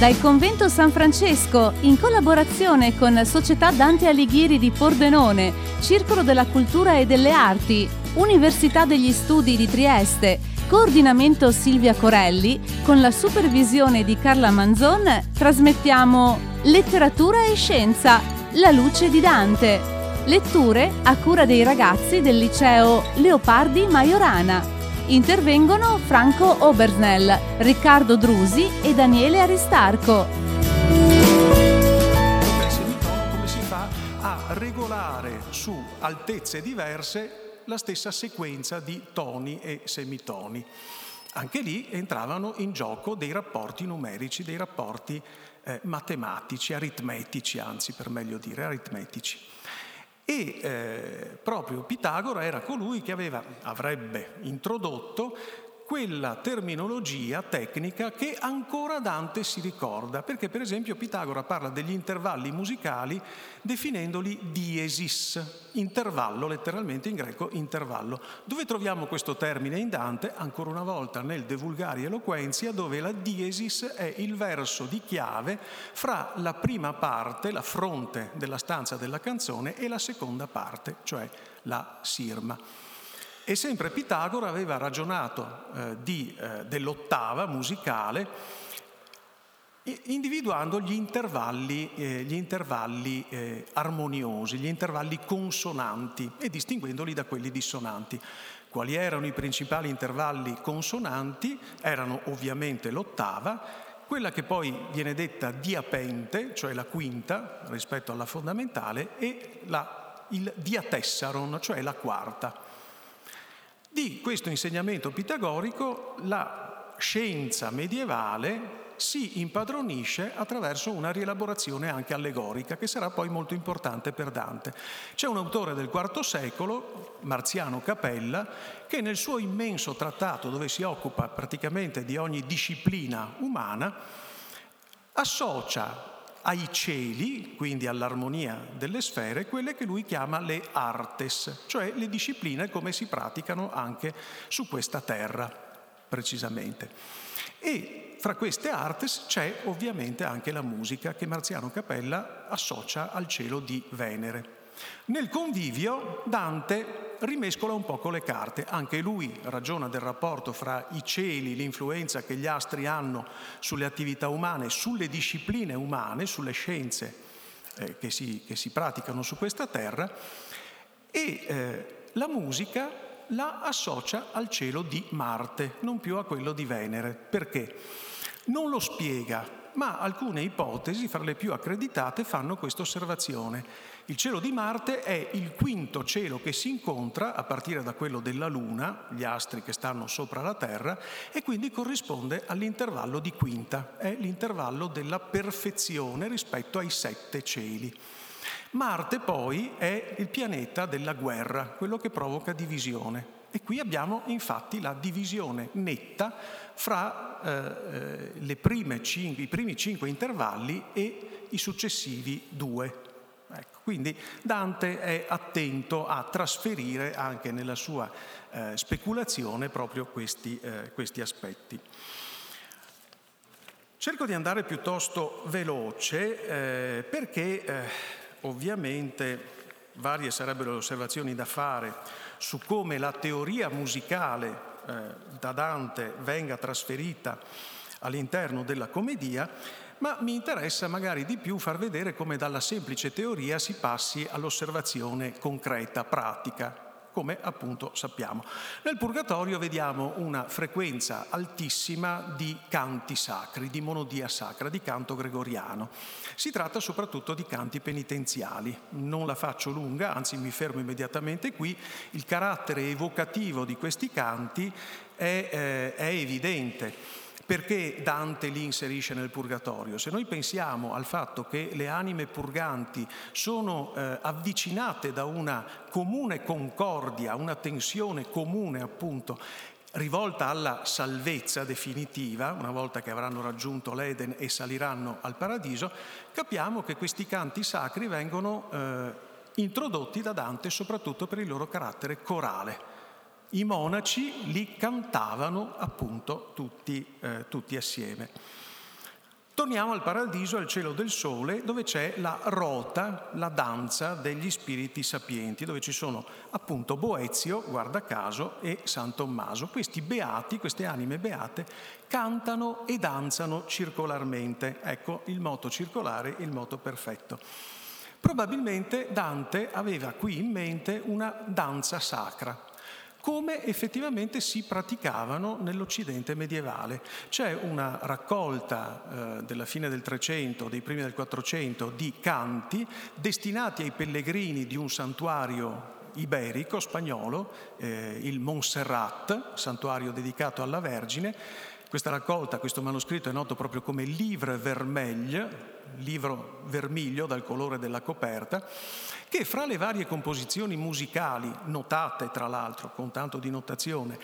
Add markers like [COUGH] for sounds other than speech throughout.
Dal convento San Francesco, in collaborazione con Società Dante Alighieri di Pordenone, Circolo della Cultura e delle Arti, Università degli Studi di Trieste, Coordinamento Silvia Corelli, con la supervisione di Carla Manzon, trasmettiamo Letteratura e Scienza, la luce di Dante. Letture a cura dei ragazzi del liceo Leopardi Majorana. Intervengono Franco Obersnell, Riccardo Drusi e Daniele Aristarco. Come si fa a regolare su altezze diverse la stessa sequenza di toni e semitoni? Anche lì entravano in gioco dei rapporti numerici, dei rapporti eh, matematici, aritmetici, anzi per meglio dire aritmetici. E eh, proprio Pitagora era colui che aveva, avrebbe introdotto quella terminologia tecnica che ancora Dante si ricorda, perché per esempio Pitagora parla degli intervalli musicali definendoli diesis, intervallo, letteralmente in greco intervallo. Dove troviamo questo termine in Dante? Ancora una volta nel De Vulgari Eloquenzia, dove la diesis è il verso di chiave fra la prima parte, la fronte della stanza della canzone, e la seconda parte, cioè la sirma. E sempre Pitagora aveva ragionato eh, di, eh, dell'ottava musicale individuando gli intervalli, eh, gli intervalli eh, armoniosi, gli intervalli consonanti e distinguendoli da quelli dissonanti. Quali erano i principali intervalli consonanti? Erano ovviamente l'ottava, quella che poi viene detta diapente, cioè la quinta rispetto alla fondamentale, e la, il diatessaron, cioè la quarta. Di questo insegnamento pitagorico la scienza medievale si impadronisce attraverso una rielaborazione anche allegorica, che sarà poi molto importante per Dante. C'è un autore del IV secolo, Marziano Capella, che nel suo immenso trattato, dove si occupa praticamente di ogni disciplina umana, associa ai cieli, quindi all'armonia delle sfere, quelle che lui chiama le artes, cioè le discipline come si praticano anche su questa terra, precisamente. E fra queste artes c'è ovviamente anche la musica che Marziano Capella associa al cielo di Venere. Nel convivio Dante rimescola un po' le carte, anche lui ragiona del rapporto fra i cieli, l'influenza che gli astri hanno sulle attività umane, sulle discipline umane, sulle scienze eh, che, si, che, si, praticano su questa terra e eh, la musica la associa al cielo di Marte, non più a quello di Venere. Perché? Non lo spiega, ma alcune ipotesi, fra le più accreditate, fanno questa osservazione. Il cielo di Marte è il quinto cielo che si incontra a partire da quello della Luna, gli astri che stanno sopra la Terra, e quindi corrisponde all'intervallo di quinta, è l'intervallo della perfezione rispetto ai sette cieli. Marte poi è il pianeta della guerra, quello che provoca divisione. E qui abbiamo infatti la divisione netta fra eh, eh cinque, i primi cinque intervalli e i successivi due. Ecco, quindi Dante è attento a trasferire anche nella sua eh, speculazione proprio questi, eh, questi, aspetti. Cerco di andare piuttosto veloce eh, perché eh, ovviamente varie sarebbero le osservazioni da fare su come la teoria musicale eh, da Dante venga trasferita all'interno della commedia ma mi interessa magari di più far vedere come dalla semplice teoria si passi all'osservazione concreta, pratica, come appunto sappiamo. Nel Purgatorio vediamo una frequenza altissima di canti sacri, di monodia sacra, di canto gregoriano. Si tratta soprattutto di canti penitenziali. Non la faccio lunga, anzi mi fermo immediatamente qui. Il carattere evocativo di questi canti è, eh, è evidente. Perché Dante li inserisce nel purgatorio? Se noi pensiamo al fatto che le anime purganti sono eh, avvicinate da una comune concordia, una tensione comune appunto, rivolta alla salvezza definitiva, una volta che avranno raggiunto l'Eden e saliranno al paradiso, capiamo che questi canti sacri vengono eh, introdotti da Dante soprattutto per il loro carattere corale i monaci li cantavano appunto tutti, eh, tutti assieme. Torniamo al paradiso, al cielo del sole, dove c'è la rota, la danza degli spiriti sapienti, dove ci sono appunto Boezio, guarda caso, e San Tommaso. Questi beati, queste anime beate, cantano e danzano circolarmente. Ecco il moto circolare, il moto perfetto. Probabilmente Dante aveva qui in mente una danza sacra, come effettivamente si praticavano nell'Occidente medievale. C'è una raccolta eh, della fine del 300, dei primi del 400 di canti destinati ai pellegrini di un santuario iberico, spagnolo, eh, il Montserrat, santuario dedicato alla Vergine. Questa raccolta, questo manoscritto è noto proprio come Livre Vermeil, libro vermiglio dal colore della coperta, che fra le varie composizioni musicali, notate tra l'altro con tanto di notazione,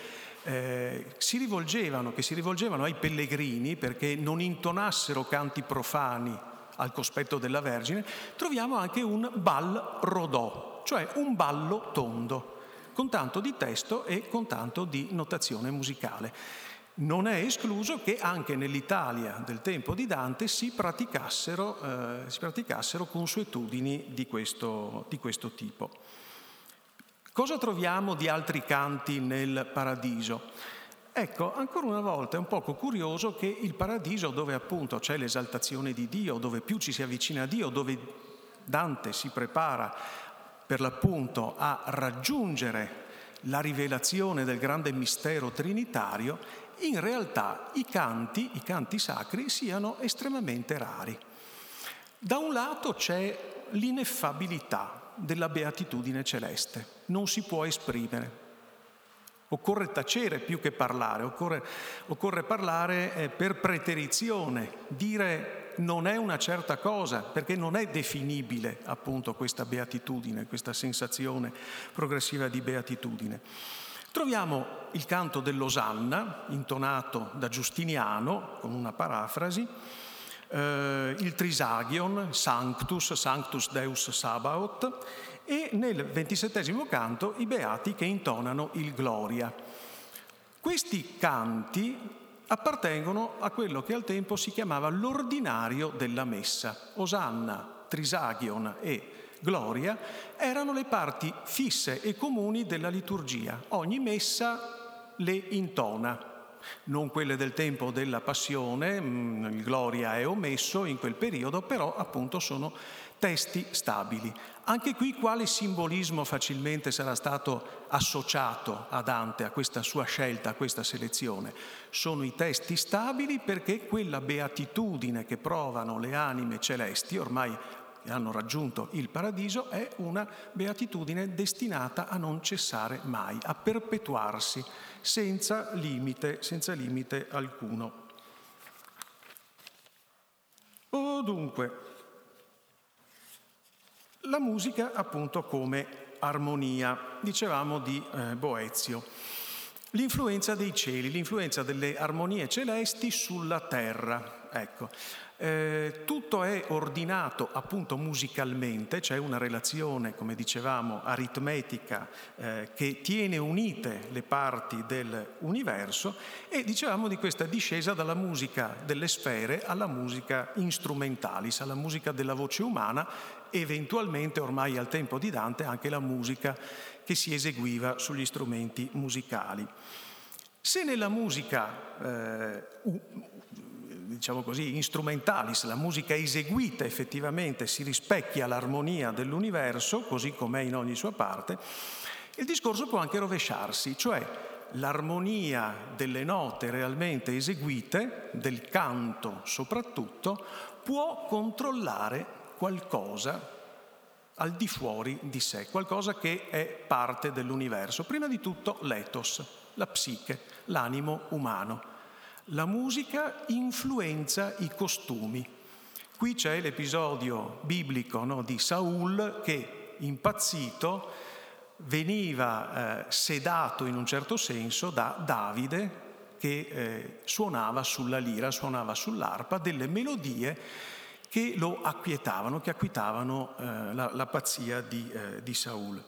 eh, si rivolgevano, che si rivolgevano ai pellegrini perché non intonassero canti profani al cospetto della Vergine, troviamo anche un bal rodò, cioè un ballo tondo, con tanto di testo e con tanto di notazione musicale. Non è escluso che anche nell'Italia del tempo di Dante si praticassero, eh, si praticassero consuetudini di questo, di questo tipo. Cosa troviamo di altri canti nel paradiso? Ecco, ancora una volta è un poco curioso che il paradiso, dove appunto c'è l'esaltazione di Dio, dove più ci si avvicina a Dio, dove Dante si prepara per l'appunto a raggiungere la rivelazione del grande mistero trinitario, in realtà i canti, i canti sacri, siano estremamente rari. Da un lato c'è l'ineffabilità della beatitudine celeste, non si può esprimere. Occorre tacere più che parlare, occorre, occorre parlare eh, per preterizione, dire non è una certa cosa, perché non è definibile appunto questa beatitudine, questa sensazione progressiva di beatitudine. Troviamo il canto dell'Osanna, intonato da Giustiniano, con una parafrasi, eh, il Trisagion, Sanctus, Sanctus Deus Sabaoth, e nel ventisettesimo canto i beati che intonano il Gloria. Questi canti appartengono a quello che al tempo si chiamava l'ordinario della messa. Osanna, Trisagion e gloria, erano le parti fisse e comuni della liturgia. Ogni messa le intona, non quelle del tempo della passione, mm, il gloria è omesso in quel periodo, però appunto sono testi stabili. Anche qui quale simbolismo facilmente sarà stato associato a Dante, a questa sua scelta, a questa selezione? Sono i testi stabili perché quella beatitudine che provano le anime celesti, ormai e hanno raggiunto il paradiso è una beatitudine destinata a non cessare mai, a perpetuarsi senza limite, senza limite alcuno. O dunque, la musica appunto come armonia, dicevamo di eh, Boezio. L'influenza dei cieli, l'influenza delle armonie celesti sulla terra. Ecco, eh, tutto è ordinato appunto musicalmente, c'è una relazione, come dicevamo, aritmetica eh, che tiene unite le parti dell'universo e dicevamo di questa discesa dalla musica delle sfere alla musica instrumentalis, alla musica della voce umana, eventualmente ormai al tempo di Dante anche la musica che si eseguiva sugli strumenti musicali. Se nella musica eh, diciamo così, instrumentalis, la musica eseguita effettivamente si rispecchia all'armonia dell'universo, così com'è in ogni sua parte, il discorso può anche rovesciarsi, cioè l'armonia delle note realmente eseguite, del canto soprattutto, può controllare qualcosa al di fuori di sé, qualcosa che è parte dell'universo. Prima di tutto l'etos, la psiche, l'animo umano. La musica influenza i costumi. Qui c'è l'episodio biblico no, di Saul che, impazzito, veniva eh, sedato in un certo senso da Davide che eh, suonava sulla lira, suonava sull'arpa delle melodie che lo acquietavano, che acquietavano eh, la, la, pazzia di, eh, di Saul.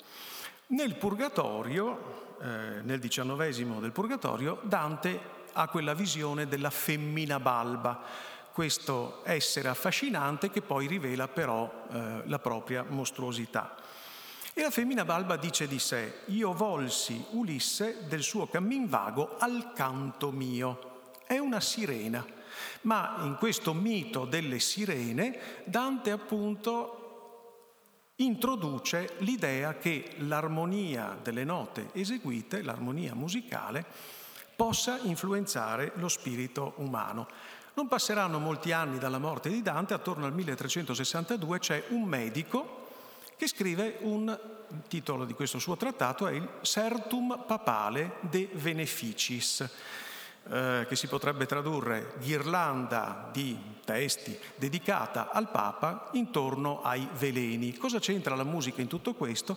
Nel Purgatorio, eh, nel diciannovesimo del Purgatorio, Dante ha quella visione della femmina balba, questo essere affascinante che poi rivela però eh, la propria mostruosità. E la femmina balba dice di sé, io volsi Ulisse del suo cammin vago al canto mio. È una sirena, ma in questo mito delle sirene Dante appunto introduce l'idea che l'armonia delle note eseguite, l'armonia musicale, possa influenzare lo spirito umano. Non passeranno molti anni dalla morte di Dante, attorno al 1362 c'è un medico che scrive un il titolo di questo suo trattato è il Sertum Papale de Beneficis, eh, che si potrebbe tradurre ghirlanda di testi dedicata al Papa intorno ai veleni. Cosa c'entra la musica in tutto questo?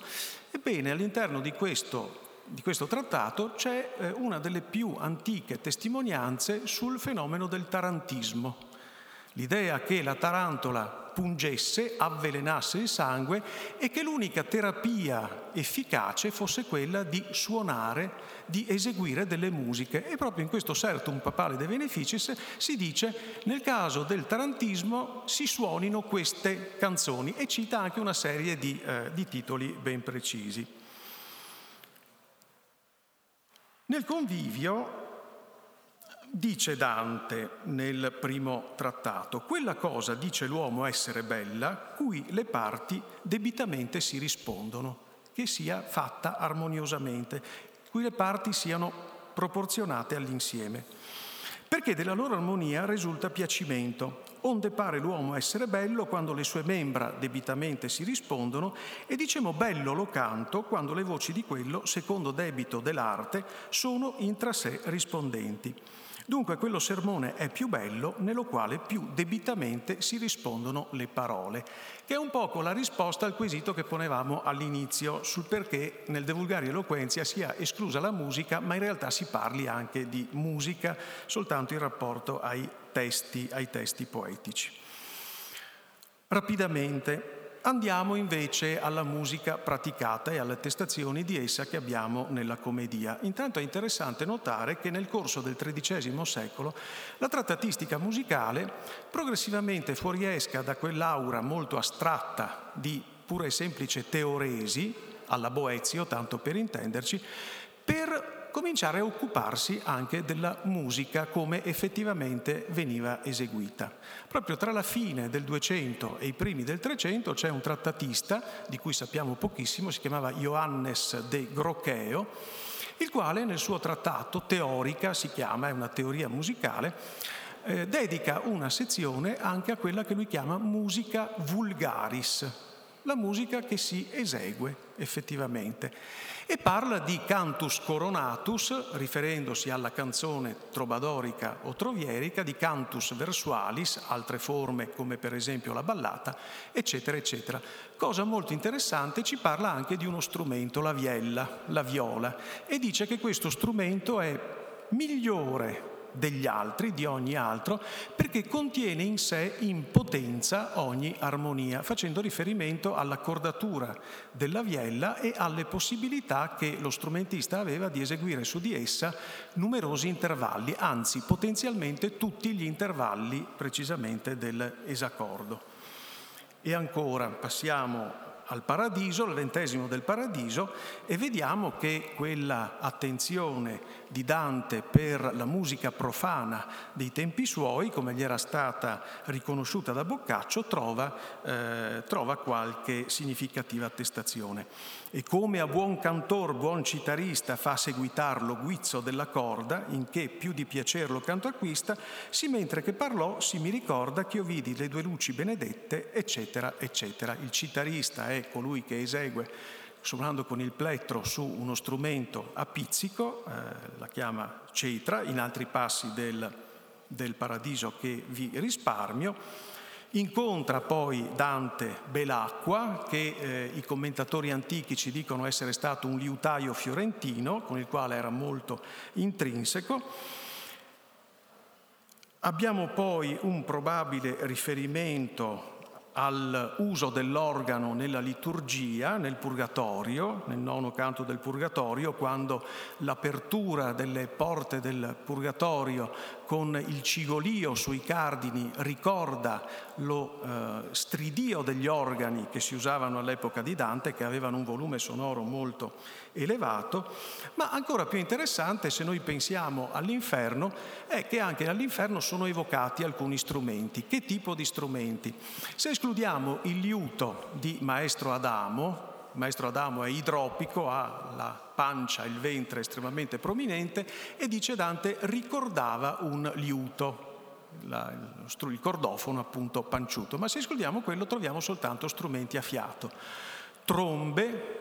Ebbene, all'interno di questo di questo trattato c'è eh, una delle più antiche testimonianze sul fenomeno del tarantismo. L'idea che la tarantola pungesse, avvelenasse il sangue e che l'unica terapia efficace fosse quella di suonare, di eseguire delle musiche. E proprio in questo Sertum Papale de Beneficis si dice nel caso del tarantismo si suonino queste canzoni e cita anche una serie di, eh, di titoli ben precisi. Nel convivio dice Dante nel primo trattato, quella cosa dice l'uomo essere bella, cui le parti debitamente si rispondono, che sia fatta armoniosamente, cui le parti siano proporzionate all'insieme. Perché della loro armonia risulta piacimento, onde pare l'uomo essere bello quando le sue membra debitamente si rispondono e diciamo bello lo canto quando le voci di quello, secondo debito dell'arte, sono intra sé rispondenti. Dunque quello sermone è più bello nello quale più debitamente si rispondono le parole, che è un poco la risposta al quesito che ponevamo all'inizio sul perché nel Devulgari Eloquenzia sia esclusa la musica, ma in realtà si parli anche di musica soltanto in rapporto ai testi, ai testi poetici. Rapidamente, Andiamo invece alla musica praticata e alle attestazioni di essa che abbiamo nella commedia. Intanto è interessante notare che nel corso del XIII secolo la trattatistica musicale progressivamente fuoriesca da quell'aura molto astratta di pura e semplice teoresi, alla Boezio, tanto per intenderci, per cominciare a occuparsi anche della musica come effettivamente veniva eseguita. Proprio tra la fine del 200 e i primi del 300 c'è un trattatista di cui sappiamo pochissimo, si chiamava Johannes de Grocheo, il quale nel suo trattato teorica, si chiama, è una teoria musicale, eh, dedica una sezione anche a quella che lui chiama musica vulgaris, la musica che si esegue effettivamente. E parla di cantus coronatus, riferendosi alla canzone trobadorica o trovierica, di cantus versualis, altre forme come per esempio la ballata, eccetera, eccetera. Cosa molto interessante, ci parla anche di uno strumento, la viella, la viola, e dice che questo strumento è migliore degli altri, di ogni altro, perché contiene in sé in potenza ogni armonia, facendo riferimento all'accordatura della viella e alle possibilità che lo strumentista aveva di eseguire su di essa numerosi intervalli, anzi potenzialmente tutti gli intervalli precisamente dell'esaccordo. E ancora passiamo al paradiso, al ventesimo del paradiso, e vediamo che quella attenzione di Dante per la musica profana dei tempi suoi, come gli era stata riconosciuta da Boccaccio, trova, eh, trova qualche significativa attestazione. E come a buon cantor, buon citarista fa seguitar lo guizzo della corda, in che più di piacer lo canto acquista, sì mentre che parlò si mi ricorda che io vidi le due luci benedette, eccetera, eccetera. Il citarista è colui che esegue suonando con il plettro su uno strumento a pizzico, eh, la chiama cetra, in altri passi del, del paradiso che vi risparmio. Incontra poi Dante Belacqua, che eh, i commentatori antichi ci dicono essere stato un liutaio fiorentino, con il quale era molto intrinseco. Abbiamo poi un probabile riferimento all'uso dell'organo nella liturgia, nel purgatorio, nel nono canto del purgatorio, quando l'apertura delle porte del purgatorio con il cigolio sui cardini ricorda lo eh, stridio degli organi che si usavano all'epoca di Dante, che avevano un volume sonoro molto elevato, ma ancora più interessante se noi pensiamo all'inferno è che anche all'inferno sono evocati alcuni strumenti. Che tipo di strumenti? Se escludiamo il liuto di Maestro Adamo, maestro Adamo è idropico, ha la pancia, il ventre estremamente prominente e dice Dante ricordava un liuto, il cordofono appunto panciuto, ma se escludiamo quello troviamo soltanto strumenti a fiato, trombe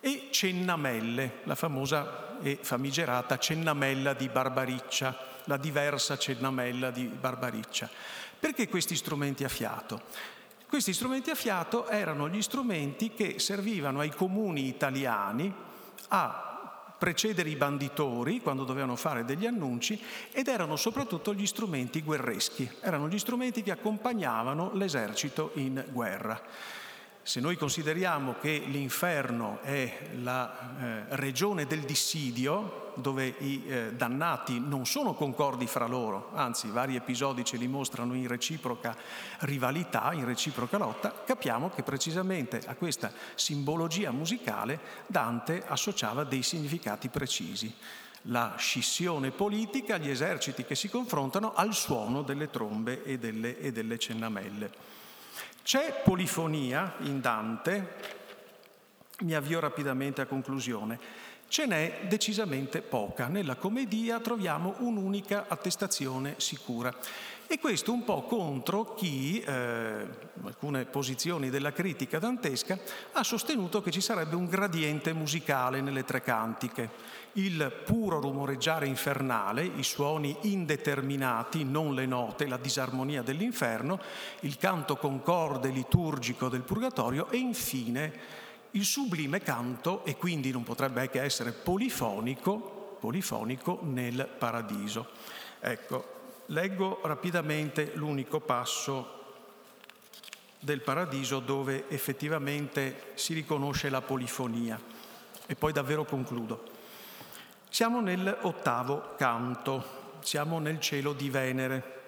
e cennamelle, la famosa e famigerata cennamella di Barbariccia, la diversa cennamella di Barbariccia. Perché questi strumenti a fiato? Questi strumenti a fiato erano gli strumenti che servivano ai comuni italiani a precedere i banditori quando dovevano fare degli annunci ed erano soprattutto gli strumenti guerreschi, erano gli strumenti che accompagnavano l'esercito in guerra. Se noi consideriamo che l'inferno è la eh, regione del dissidio, dove i eh, dannati non sono concordi fra loro, anzi vari episodi ce li mostrano in reciproca rivalità, in reciproca lotta, capiamo che precisamente a questa simbologia musicale Dante associava dei significati precisi. La scissione politica, gli eserciti che si confrontano al suono delle trombe e delle, e delle cennamelle. C'è polifonia in Dante, mi avvio rapidamente a conclusione, ce n'è decisamente poca. Nella commedia troviamo un'unica attestazione sicura. E questo un po' contro chi, eh, alcune posizioni della critica dantesca, ha sostenuto che ci sarebbe un gradiente musicale nelle tre cantiche il puro rumoreggiare infernale, i suoni indeterminati, non le note, la disarmonia dell'inferno, il canto concorde liturgico del purgatorio e infine il sublime canto, e quindi non potrebbe che essere polifonico, polifonico nel paradiso. Ecco, leggo rapidamente l'unico passo del paradiso dove effettivamente si riconosce la polifonia e poi davvero concludo. Siamo nell'ottavo canto, siamo nel cielo di Venere.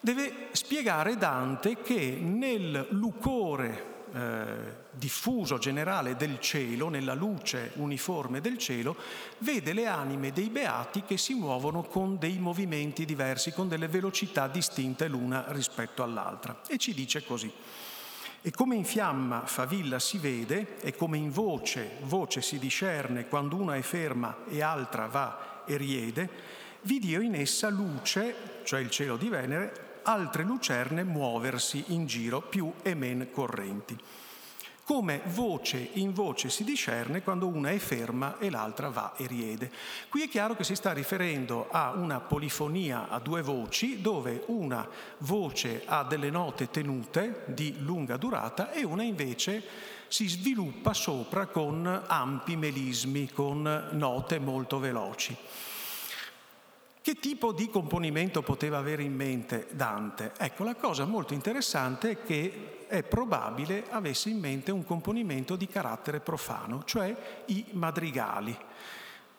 Deve spiegare Dante che nel lucore eh, diffuso generale del cielo, nella luce uniforme del cielo, vede le anime dei beati che si muovono con dei movimenti diversi, con delle velocità distinte l'una rispetto all'altra. E ci dice così. E come in fiamma favilla si vede e come in voce, voce si discerne quando una è ferma e altra va e riede, vidi io in essa luce, cioè il cielo di Venere, altre lucerne muoversi in giro più e men correnti come voce in voce si discerne quando una è ferma e l'altra va e riede. Qui è chiaro che si sta riferendo a una polifonia a due voci, dove una voce ha delle note tenute di lunga durata e una invece si sviluppa sopra con ampi melismi, con note molto veloci. Che tipo di componimento poteva avere in mente Dante? Ecco, la cosa molto interessante è che è probabile avesse in mente un componimento di carattere profano, cioè i madrigali.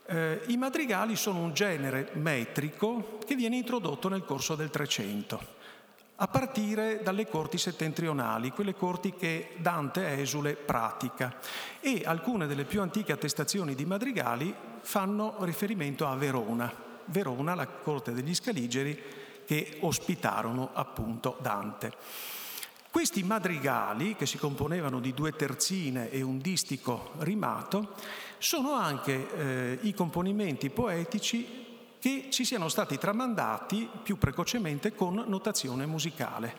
Eh, I madrigali sono un genere metrico che viene introdotto nel corso del Trecento, a partire dalle corti settentrionali, quelle corti che Dante esule pratica. E alcune delle più antiche attestazioni di madrigali fanno riferimento a Verona, Verona, la corte degli Scaligeri, che ospitarono appunto Dante. Questi madrigali, che si componevano di due terzine e un distico rimato, sono anche eh, i componimenti poetici che ci siano stati tramandati più precocemente con notazione musicale.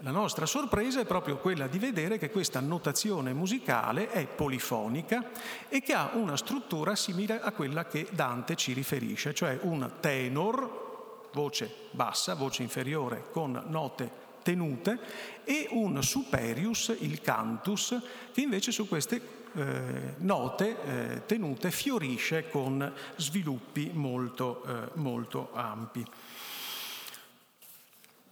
La nostra sorpresa è proprio quella di vedere che questa notazione musicale è polifonica e che ha una struttura simile a quella che Dante ci riferisce, cioè un tenor, voce bassa, voce inferiore con note tenute, e un superius, il cantus, che invece su queste eh, note eh, tenute fiorisce con sviluppi molto, eh, molto ampi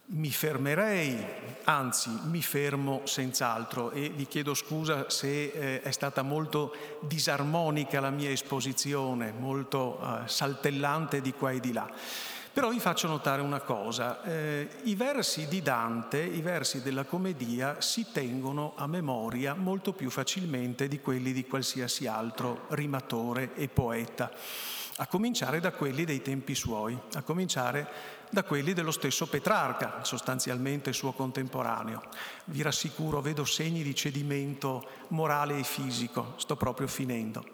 mi fermerei, anzi mi fermo senz'altro e vi chiedo scusa se eh, è stata molto disarmonica la mia esposizione, molto eh, saltellante di qua e di là. Però vi faccio notare una cosa, eh, i versi di Dante, i versi della commedia si tengono a memoria molto più facilmente di quelli di qualsiasi altro rimatore e poeta, a cominciare da quelli dei tempi suoi, a cominciare da quelli dello stesso Petrarca, sostanzialmente suo contemporaneo. Vi rassicuro, vedo segni di cedimento morale e fisico, sto proprio finendo.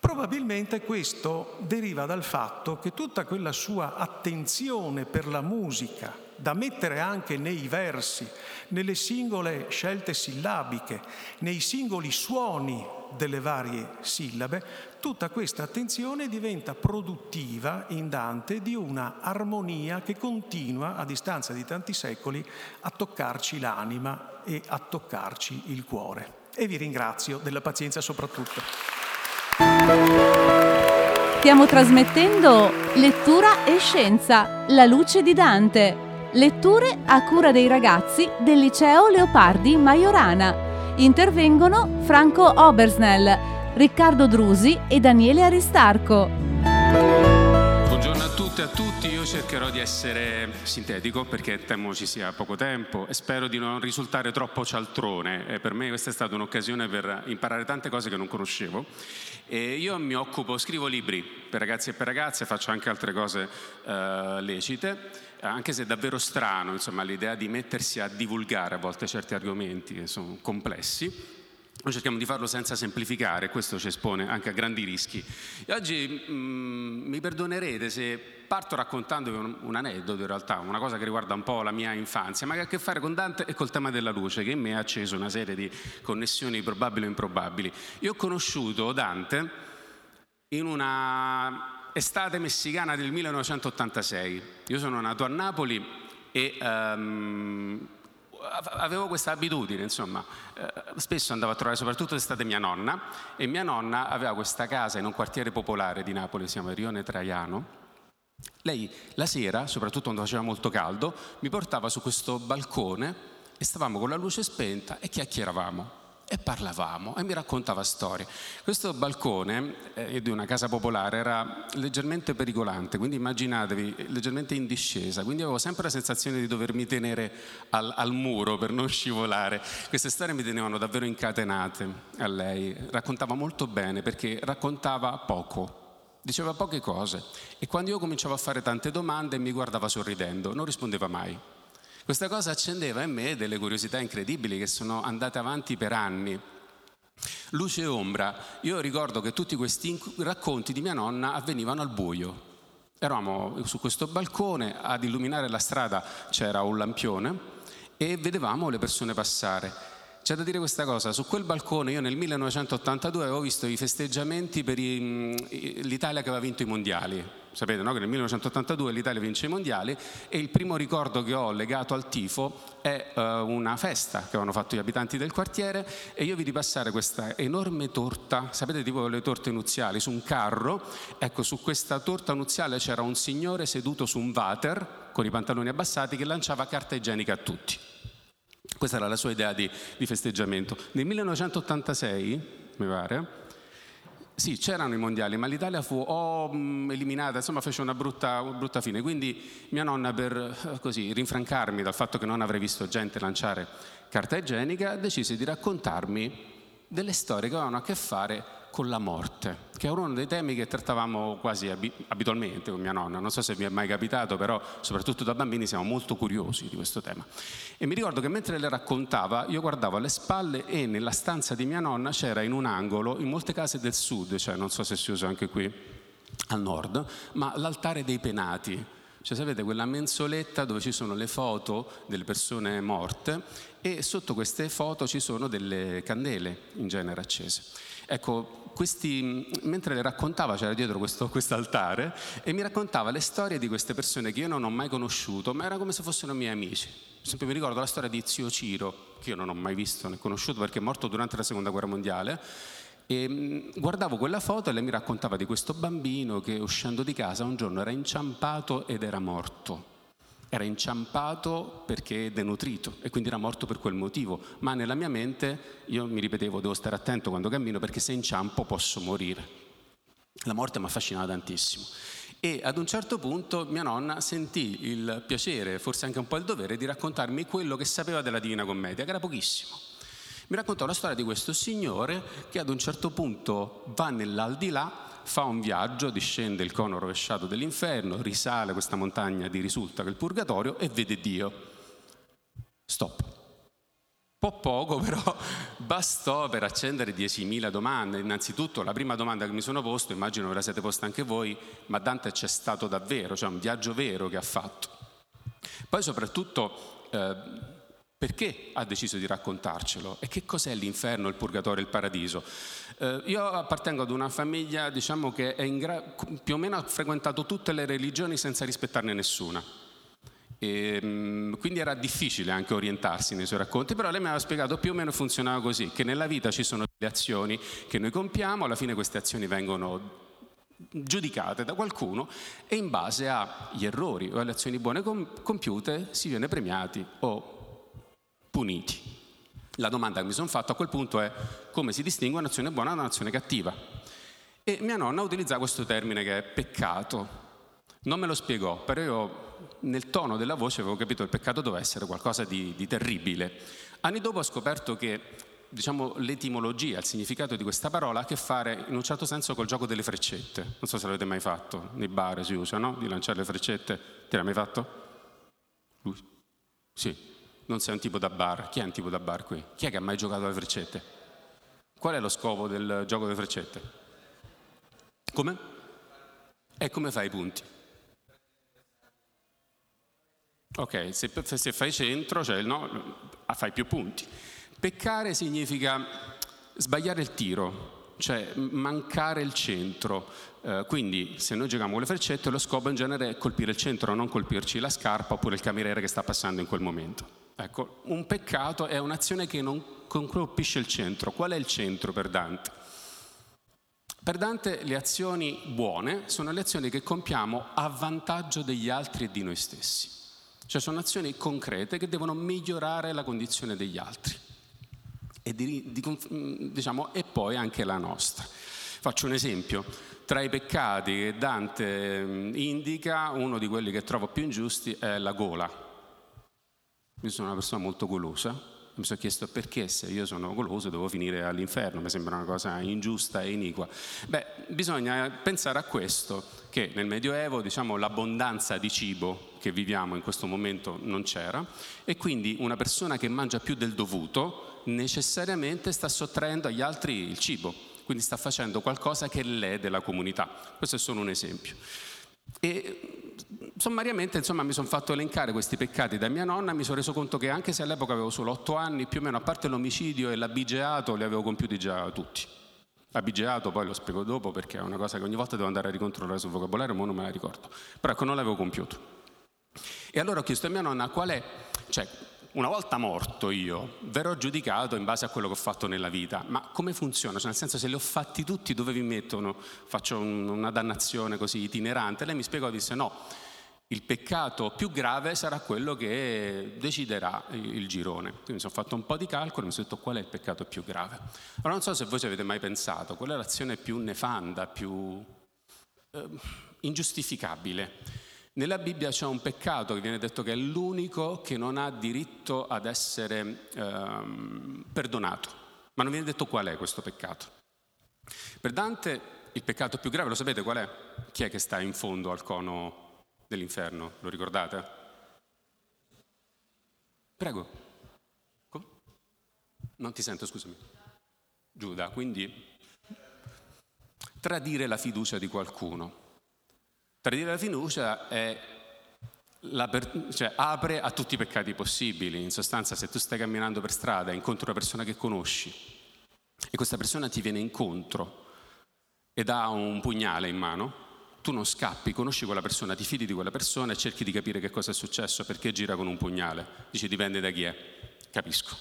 Probabilmente questo deriva dal fatto che tutta quella sua attenzione per la musica, da mettere anche nei versi, nelle singole scelte sillabiche, nei singoli suoni delle varie sillabe, tutta questa attenzione diventa produttiva in Dante di una armonia che continua a distanza di tanti secoli a toccarci l'anima e a toccarci il cuore. E vi ringrazio della pazienza soprattutto. Stiamo trasmettendo Lettura e Scienza, la luce di Dante. Letture a cura dei ragazzi del liceo Leopardi Majorana. Intervengono Franco Obersnell, Riccardo Drusi e Daniele Aristarco. Buongiorno a tutte e a tutti, io cercherò di essere sintetico perché temo ci sia poco tempo e spero di non risultare troppo cialtrone. E per me questa è stata un'occasione per imparare tante cose che non conoscevo. E io mi occupo, scrivo libri per ragazzi e per ragazze, faccio anche altre cose uh, lecite anche se è davvero strano insomma, l'idea di mettersi a divulgare a volte certi argomenti che sono complessi, noi cerchiamo di farlo senza semplificare, questo ci espone anche a grandi rischi. E oggi mh, mm, mi perdonerete se parto raccontandovi un, un, aneddoto in realtà, una cosa che riguarda un po' la mia infanzia, ma che ha a che fare con Dante e col tema della luce, che in me ha acceso una serie di connessioni probabili o improbabili. Io ho conosciuto Dante in una estate messicana del 1986. Io sono nato a Napoli e um, avevo questa abitudine, insomma, eh, spesso andavo a trovare soprattutto d'estate mia nonna e mia nonna aveva questa casa in un quartiere popolare di Napoli, si chiama Rione Traiano. Lei la sera, soprattutto quando faceva molto caldo, mi portava su questo balcone e stavamo con la luce spenta e chiacchieravamo e parlavamo e mi raccontava storie. Questo balcone eh, di una casa popolare era leggermente pericolante, quindi immaginatevi leggermente in discesa, quindi avevo sempre la sensazione di dovermi tenere al, al muro per non [LAUGHS] scivolare. Queste storie mi tenevano davvero incatenate a lei, raccontava molto bene perché raccontava poco. Diceva poche cose e quando io cominciavo a fare tante domande mi guardava sorridendo, non rispondeva mai. Questa cosa accendeva in me delle curiosità incredibili che sono andate avanti per anni. Luce e ombra, io ricordo che tutti questi racconti di mia nonna avvenivano al buio. Eravamo su questo balcone, ad illuminare la strada c'era un lampione e vedevamo le persone passare. C'è da dire questa cosa, su quel balcone io nel 1982 avevo visto i festeggiamenti per l'Italia che aveva vinto i mondiali, sapete no? che nel 1982 l'Italia vince i mondiali e il primo ricordo che ho legato al tifo è uh, una festa che avevano fatto gli abitanti del quartiere e io vidi passare questa enorme torta, sapete tipo le torte nuziali, su un carro, ecco su questa torta nuziale c'era un signore seduto su un water con i pantaloni abbassati che lanciava carta igienica a tutti. Questa era la sua idea di, di festeggiamento. Nel 1986, mi pare, sì, c'erano i mondiali, ma l'Italia fu o mm, eliminata, insomma fece una brutta, una brutta, fine. Quindi mia nonna, per eh, così, rinfrancarmi dal fatto che non avrei visto gente lanciare carta igienica, decise di raccontarmi delle storie che avevano a che fare con la morte, che è uno dei temi che trattavamo quasi abitualmente con mia nonna. Non so se vi è mai capitato, però soprattutto da bambini siamo molto curiosi di questo tema. E mi ricordo che mentre le raccontava, io guardavo alle spalle e nella stanza di mia nonna c'era in un angolo, in molte case del sud, cioè non so se si usa anche qui al nord, ma l'altare dei penati. Cioè sapete quella mensoletta dove ci sono le foto delle persone morte e sotto queste foto ci sono delle candele in genere accese. Ecco, questi, mentre le raccontava, c'era dietro questo altare, e mi raccontava le storie di queste persone che io non ho mai conosciuto, ma era come se fossero miei amici. Per esempio mi ricordo la storia di zio Ciro, che io non ho mai visto né conosciuto perché è morto durante la seconda guerra mondiale, e mm, guardavo quella foto e lei mi raccontava di questo bambino che uscendo di casa un giorno era inciampato ed era morto era inciampato perché denutrito e quindi era morto per quel motivo, ma nella mia mente io mi ripetevo devo stare attento quando cammino perché se inciampo posso morire. La morte mi affascinava tantissimo. E ad un certo punto mia nonna sentì il piacere, forse anche un po' il dovere, di raccontarmi quello che sapeva della Divina Commedia, che era pochissimo. Mi raccontò la storia di questo signore che ad un certo punto va nell'aldilà fa un viaggio, discende il cono rovesciato dell'inferno, risale questa montagna di risulta che è il purgatorio e vede Dio. Stop. Po' poco però bastò per accendere 10.000 domande. Innanzitutto la prima domanda che mi sono posto, immagino ve la siete posta anche voi, ma Dante c'è stato davvero, cioè un viaggio vero che ha fatto. Poi soprattutto eh, perché ha deciso di raccontarcelo e che cos'è l'inferno, il purgatorio, il paradiso. Eh, io appartengo ad una famiglia diciamo, che gra- più o meno ha frequentato tutte le religioni senza rispettarne nessuna. E, ehm, quindi era difficile anche orientarsi nei suoi racconti, però lei mi aveva spiegato più o meno funzionava così, che nella vita ci sono delle azioni che noi compiamo, alla fine queste azioni vengono giudicate da qualcuno e in base agli errori o alle azioni buone compiute si viene premiati o puniti. La domanda che mi sono fatto a quel punto è come si distingue un'azione buona da un'azione cattiva. E mia nonna utilizza questo termine che è peccato. Non me lo spiegò, però io nel tono della voce avevo capito che il peccato doveva essere qualcosa di, di terribile. Anni dopo ho scoperto che diciamo, l'etimologia, il significato di questa parola ha a che fare in un certo senso col gioco delle freccette. Non so se l'avete mai fatto, nei bar si usa, no? Di lanciare le freccette. Ti l'hai mai fatto? Lui? Sì non sei un tipo da bar. Chi è un tipo da bar qui? Chi è che ha mai giocato alle freccette? Qual è lo scopo del gioco delle freccette? Come? E come fai i punti? Ok, se, se fai centro, cioè no, fai più punti. Peccare significa sbagliare il tiro, cioè mancare il centro. Eh, quindi se noi giochiamo con le freccette, lo scopo in genere è colpire il centro, non colpirci la scarpa oppure il cameriere che sta passando in quel momento. Ecco, un peccato è un'azione che non colpisce il centro. Qual è il centro per Dante? Per Dante le azioni buone sono le azioni che compiamo a vantaggio degli altri e di noi stessi. Cioè sono azioni concrete che devono migliorare la condizione degli altri e, di, di, diciamo, e poi anche la nostra. Faccio un esempio. Tra i peccati che Dante mm, indica, uno di quelli che trovo più ingiusti è la gola io sono una persona molto golosa, mi sono chiesto perché se io sono goloso devo finire all'inferno, mi sembra una cosa ingiusta e iniqua. Beh, bisogna pensare a questo, che nel Medioevo diciamo, l'abbondanza di cibo che viviamo in questo momento non c'era e quindi una persona che mangia più del dovuto necessariamente sta sottraendo agli altri il cibo, quindi sta facendo qualcosa che lede la comunità. Questo è solo un esempio. E sommariamente insomma, mi sono fatto elencare questi peccati da mia nonna e mi sono reso conto che anche se all'epoca avevo solo otto anni, più o meno a parte l'omicidio e l'abigeato, li avevo compiuti già tutti. Abigeato poi lo spiego dopo perché è una cosa che ogni volta devo andare a ricontrollare sul vocabolario, ma non me la ricordo. Però ecco, non l'avevo compiuto. E allora ho chiesto a mia nonna qual è, cioè una volta morto io, verrò giudicato in base a quello che ho fatto nella vita, ma come funziona? Cioè, nel senso, se li ho fatti tutti, dove vi mettono? Faccio un, una dannazione così itinerante? Lei mi spiegò, disse no, il peccato più grave sarà quello che deciderà il girone. Quindi mi sono fatto un po' di calcolo e mi sono detto qual è il peccato più grave. Allora non so se voi ci avete mai pensato, qual è l'azione più nefanda, più eh, ingiustificabile. Nella Bibbia c'è un peccato che viene detto che è l'unico che non ha diritto ad essere ehm, perdonato, ma non viene detto qual è questo peccato. Per Dante il peccato più grave, lo sapete qual è? Chi è che sta in fondo al cono dell'inferno? Lo ricordate? Prego. Non ti sento, scusami. Giuda, quindi tradire la fiducia di qualcuno. Tradire la fiducia è cioè, apre a tutti i peccati possibili. In sostanza, se tu stai camminando per strada e incontri una persona che conosci e questa persona ti viene incontro ed ha un pugnale in mano, tu non scappi, conosci quella persona, ti fidi di quella persona e cerchi di capire che cosa è successo, perché gira con un pugnale. Dici dipende da chi è. Capisco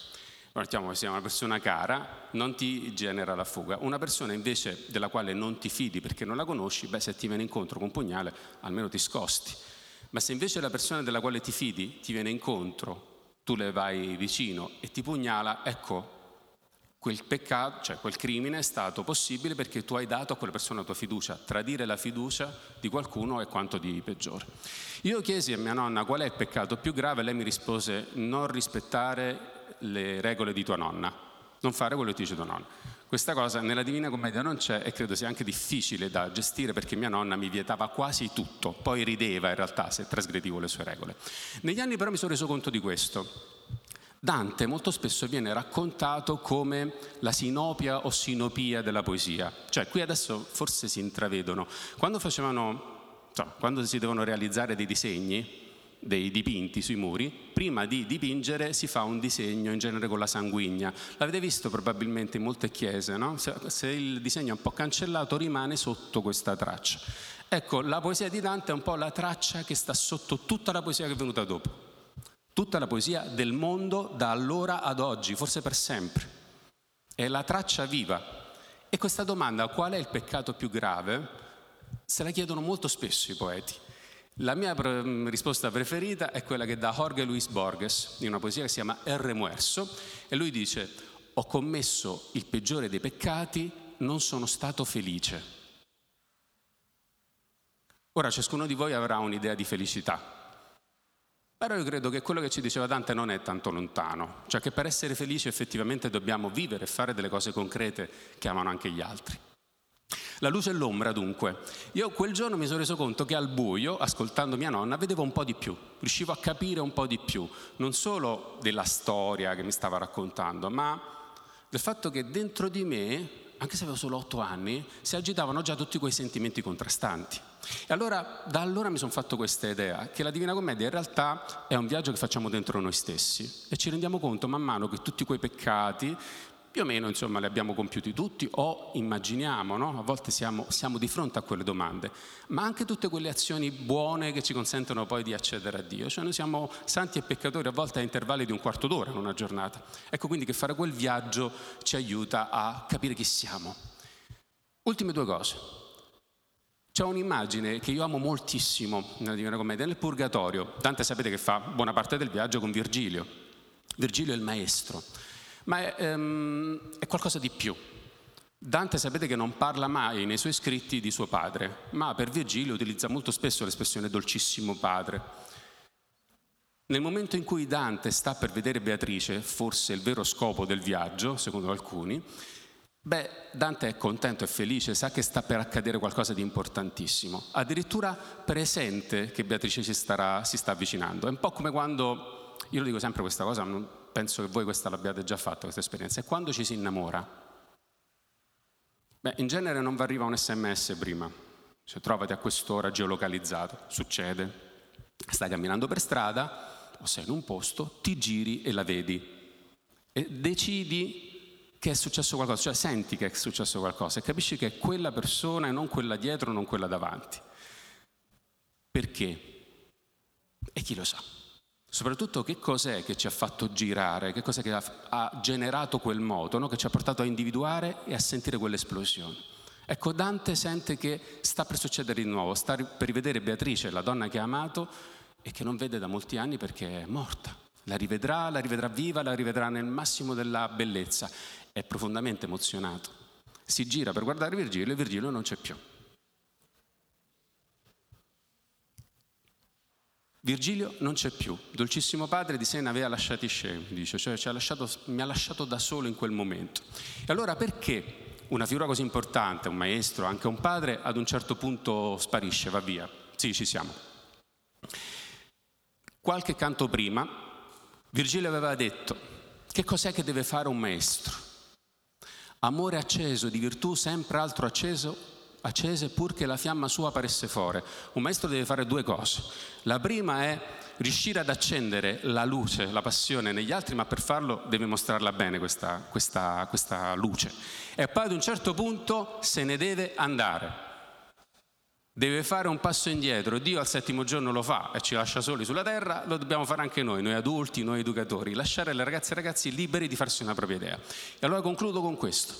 mettiamo che sia una persona cara, non ti genera la fuga. Una persona invece della quale non ti fidi perché non la conosci, beh, se ti viene incontro con un pugnale, almeno ti scosti. Ma se invece la persona della quale ti fidi ti viene incontro, tu le vai vicino e ti pugnala, ecco, quel peccato, cioè quel crimine è stato possibile perché tu hai dato a quella persona la tua fiducia. Tradire la fiducia di qualcuno è quanto di peggiore. Io chiesi a mia nonna qual è il peccato più grave e lei mi rispose non rispettare le regole di tua nonna, non fare quello che ti dice tua nonna. Questa cosa nella Divina Commedia non c'è e credo sia anche difficile da gestire perché mia nonna mi vietava quasi tutto, poi rideva in realtà se trasgredivo le sue regole. Negli anni però mi sono reso conto di questo Dante molto spesso viene raccontato come la sinopia o sinopia della poesia. Cioè, qui adesso forse si intravedono. Quando facevano, cioè, quando si devono realizzare dei disegni, dei dipinti sui muri, prima di dipingere si fa un disegno in genere con la sanguigna. L'avete visto probabilmente in molte chiese, no? se, se, il disegno è un po' cancellato rimane sotto questa traccia. Ecco, la poesia di Dante è un po' la traccia che sta sotto tutta la poesia che è venuta dopo. Tutta la poesia del mondo da allora ad oggi, forse per sempre. È la traccia viva. E questa domanda, qual è il peccato più grave, se la chiedono molto spesso i poeti. La mia risposta preferita è quella che dà Jorge Luis Borges in una poesia che si chiama El Remuerso e lui dice ho commesso il peggiore dei peccati, non sono stato felice. Ora ciascuno di voi avrà un'idea di felicità. Però io credo che quello che ci diceva Dante non è tanto lontano, cioè che per essere felici effettivamente dobbiamo vivere e fare delle cose concrete che amano anche gli altri. La luce e l'ombra dunque. Io quel giorno mi sono reso conto che al buio, ascoltando mia nonna, vedevo un po' di più, riuscivo a capire un po' di più, non solo della storia che mi stava raccontando, ma del fatto che dentro di me anche se avevo solo otto anni, si agitavano già tutti quei sentimenti contrastanti. E allora, da allora mi sono fatto questa idea, che la Divina Commedia in realtà è un viaggio che facciamo dentro noi stessi e ci rendiamo conto man mano che tutti quei peccati più o meno insomma li abbiamo compiuti tutti o immaginiamo, no? a volte siamo, siamo, di fronte a quelle domande, ma anche tutte quelle azioni buone che ci consentono poi di accedere a Dio, cioè noi siamo santi e peccatori a volte a intervalli di un quarto d'ora in una giornata. Ecco quindi che fare quel viaggio ci aiuta a capire chi siamo. Ultime due cose. C'è un'immagine che io amo moltissimo nella Divina Commedia, nel Purgatorio. Dante sapete che fa buona parte del viaggio con Virgilio. Virgilio è il maestro ma è, um, è qualcosa di più. Dante sapete che non parla mai nei suoi scritti di suo padre, ma per Virgilio utilizza molto spesso l'espressione dolcissimo padre. Nel momento in cui Dante sta per vedere Beatrice, forse il vero scopo del viaggio, secondo alcuni, beh, Dante è contento e felice, sa che sta per accadere qualcosa di importantissimo. Addirittura presente che Beatrice si, starà, si sta avvicinando. È un po' come quando, io lo dico sempre questa cosa, penso che voi questa l'abbiate già fatta, questa esperienza, è quando ci si innamora. Beh, in genere non vi arriva un sms prima, cioè trovati a quest'ora geolocalizzato, succede. Stai camminando per strada o sei in un posto, ti giri e la vedi e decidi che è successo qualcosa, cioè senti che è successo qualcosa e capisci che è quella persona e non quella dietro, non quella davanti. Perché? E chi lo sa? Soprattutto che cos'è che ci ha fatto girare, che cos'è che ha, ha generato quel moto, no? che ci ha portato a individuare e a sentire quell'esplosione. Ecco, Dante sente che sta per succedere di nuovo, sta per rivedere Beatrice, la donna che ha amato e che non vede da molti anni perché è morta. La rivedrà, la rivedrà viva, la rivedrà nel massimo della bellezza. È profondamente emozionato. Si gira per guardare Virgilio e Virgilio non c'è più. Virgilio non c'è più, dolcissimo padre di sé ne aveva lasciati scemi, dice, cioè ha lasciato, mi ha lasciato da solo in quel momento. E allora perché una figura così importante, un maestro, anche un padre, ad un certo punto sparisce, va via? Sì, ci siamo. Qualche canto prima, Virgilio aveva detto, che cos'è che deve fare un maestro? Amore acceso di virtù, sempre altro acceso, accese pur che la fiamma sua paresse fuori. Un maestro deve fare due cose. La prima è riuscire ad accendere la luce, la passione negli altri, ma per farlo deve mostrarla bene questa, questa, questa luce. E poi ad un certo punto se ne deve andare. Deve fare un passo indietro. Dio al settimo giorno lo fa e ci lascia soli sulla terra, lo dobbiamo fare anche noi, noi adulti, noi educatori, lasciare le ragazze e i ragazzi liberi di farsi una propria idea. E allora concludo con questo,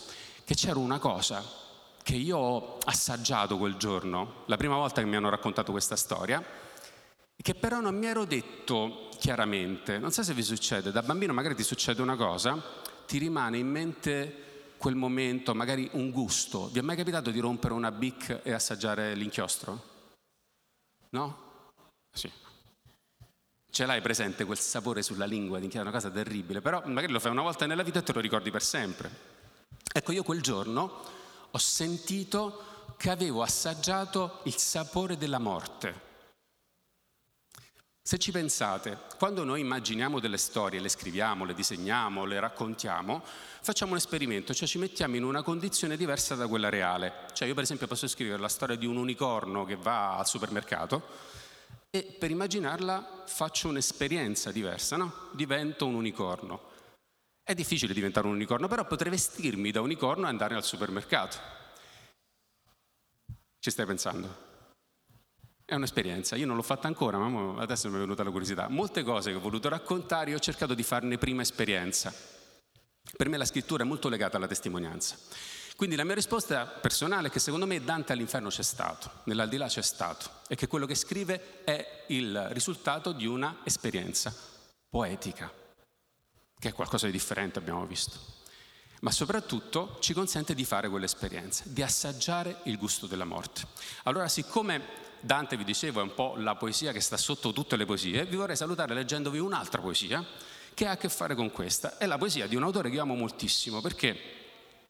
che c'era una cosa che io ho assaggiato quel giorno, la prima volta che mi hanno raccontato questa storia, che però non mi ero detto chiaramente. Non so se vi succede, da bambino magari ti succede una cosa, ti rimane in mente quel momento, magari un gusto. Vi è mai capitato di rompere una bic e assaggiare l'inchiostro? No? Sì. Ce l'hai presente quel sapore sulla lingua, è una cosa terribile, però magari lo fai una volta nella vita e te lo ricordi per sempre. Ecco, io quel giorno ho sentito che avevo assaggiato il sapore della morte. Se ci pensate, quando noi immaginiamo delle storie, le scriviamo, le disegniamo, le raccontiamo, facciamo un esperimento, cioè ci mettiamo in una condizione diversa da quella reale. Cioè io per esempio posso scrivere la storia di un unicorno che va al supermercato e per immaginarla faccio un'esperienza diversa, no? Divento un unicorno. È difficile diventare un unicorno, però potrei vestirmi da unicorno e andare al supermercato. Ci stai pensando? È un'esperienza, io non l'ho fatta ancora, ma adesso mi è venuta la curiosità. Molte cose che ho voluto raccontare, io ho cercato di farne prima esperienza. Per me la scrittura è molto legata alla testimonianza. Quindi la mia risposta personale è che secondo me Dante all'inferno c'è stato, nell'aldilà c'è stato, e che quello che scrive è il risultato di una esperienza poetica, che è qualcosa di differente, abbiamo visto. Ma soprattutto ci consente di fare quell'esperienza, di assaggiare il gusto della morte. Allora, siccome Dante, vi dicevo, è un po' la poesia che sta sotto tutte le poesie, vi vorrei salutare leggendovi un'altra poesia che ha a che fare con questa. È la poesia di un autore che io amo moltissimo perché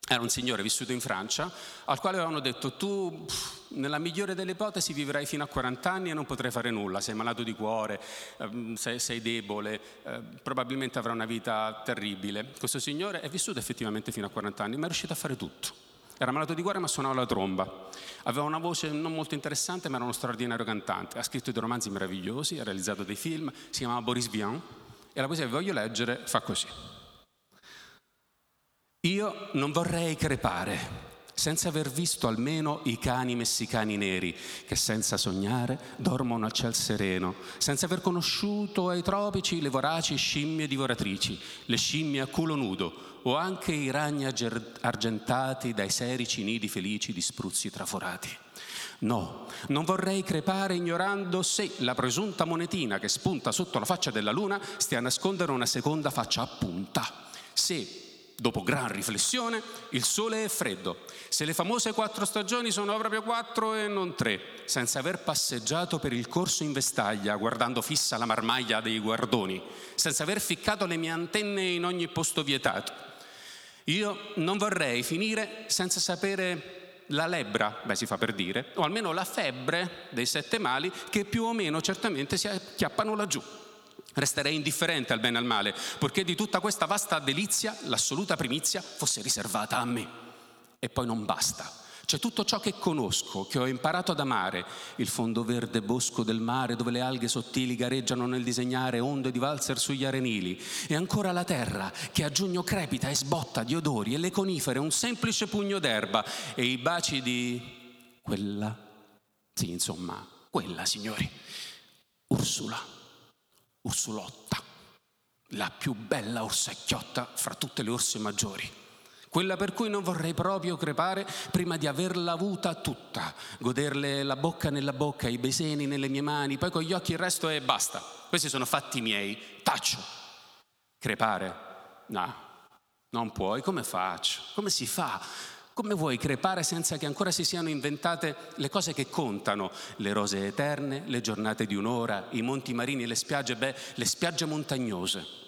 era un signore vissuto in Francia al quale avevano detto tu nella migliore delle ipotesi vivrai fino a 40 anni e non potrai fare nulla, sei malato di cuore, ehm, sei, sei debole, eh, probabilmente avrai una vita terribile. Questo signore è vissuto effettivamente fino a 40 anni ma è riuscito a fare tutto. Era malato di cuore ma suonava la tromba, aveva una voce non molto interessante ma era uno straordinario cantante, ha scritto dei romanzi meravigliosi, ha realizzato dei film, si chiamava Boris Vian e la poesia che voglio leggere fa così. Io non vorrei crepare senza aver visto almeno i cani messicani neri che senza sognare dormono al ciel sereno, senza aver conosciuto ai tropici le voraci scimmie divoratrici, le scimmie a culo nudo o anche i ragni argentati dai serici nidi felici di spruzzi traforati. No, non vorrei crepare ignorando se la presunta monetina che spunta sotto la faccia della luna stia a nascondere una seconda faccia a punta. Se Dopo gran riflessione, il sole è freddo. Se le famose quattro stagioni sono proprio quattro e non tre, senza aver passeggiato per il corso in vestaglia, guardando fissa la marmaglia dei guardoni, senza aver ficcato le mie antenne in ogni posto vietato. Io non vorrei finire senza sapere la lebbra, beh si fa per dire, o almeno la febbre dei sette mali che più o meno certamente si acchiappano laggiù. Resterei indifferente al bene e al male, purché di tutta questa vasta delizia l'assoluta primizia fosse riservata a me. E poi non basta. C'è tutto ciò che conosco, che ho imparato ad amare, il fondo verde bosco del mare dove le alghe sottili gareggiano nel disegnare onde di valzer sugli arenili, e ancora la terra che a giugno crepita e sbotta di odori, e le conifere un semplice pugno d'erba, e i baci di quella, sì insomma, quella signori, Ursula. Ursulotta, la più bella orsacchiotta fra tutte le orse maggiori. Quella per cui non vorrei proprio crepare prima di averla avuta tutta, goderle la bocca nella bocca, i beseni nelle mie mani, poi con gli occhi il resto e basta. Questi sono fatti miei, taccio. Crepare? No, non puoi, come faccio? Come si fa? Come vuoi crepare senza che ancora si siano inventate le cose che contano? Le rose eterne, le giornate di un'ora, i monti marini, le spiagge, beh, le spiagge montagnose.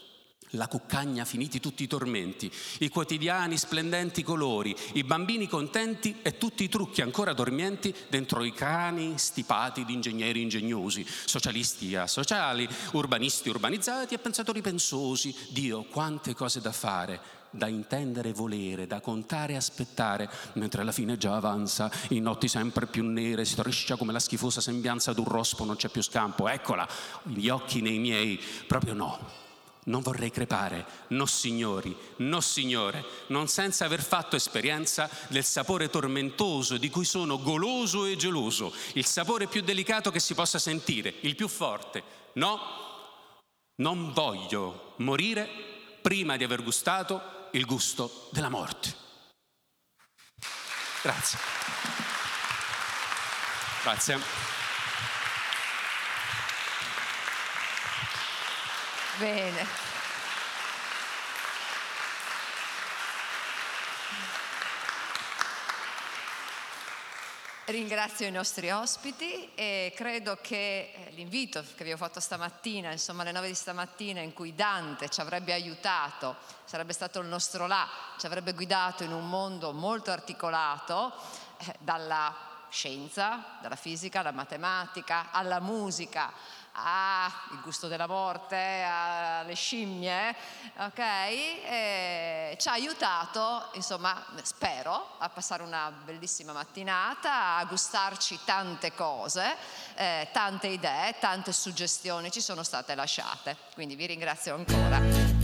La cuccagna finiti tutti i tormenti, i quotidiani splendenti colori, i bambini contenti e tutti i trucchi ancora dormienti dentro i cani stipati di ingegneri ingegnosi, socialisti asociali, urbanisti urbanizzati e pensatori pensosi. Dio, quante cose da fare da intendere volere, da contare e aspettare, mentre alla fine già avanza, in notti sempre più nere, striscia come la schifosa sembianza d'un rospo, non c'è più scampo, eccola, gli occhi nei miei, proprio no. Non vorrei crepare, no signori, no signore, non senza aver fatto esperienza del sapore tormentoso di cui sono goloso e geloso, il sapore più delicato che si possa sentire, il più forte. No, non voglio morire prima di aver gustato il gusto della morte. Grazie. Grazie. Bene. Ringrazio i nostri ospiti e credo che eh, l'invito che vi ho fatto stamattina, insomma alle 9 di stamattina, in cui Dante ci avrebbe aiutato, sarebbe stato il nostro là, ci avrebbe guidato in un mondo molto articolato, eh, dalla scienza, dalla fisica alla matematica, alla musica, il gusto della morte, alle scimmie, ok? E ci ha aiutato, insomma, spero, a passare una bellissima mattinata, a gustarci tante cose, eh, tante idee, tante suggestioni ci sono state lasciate. Quindi vi ringrazio ancora.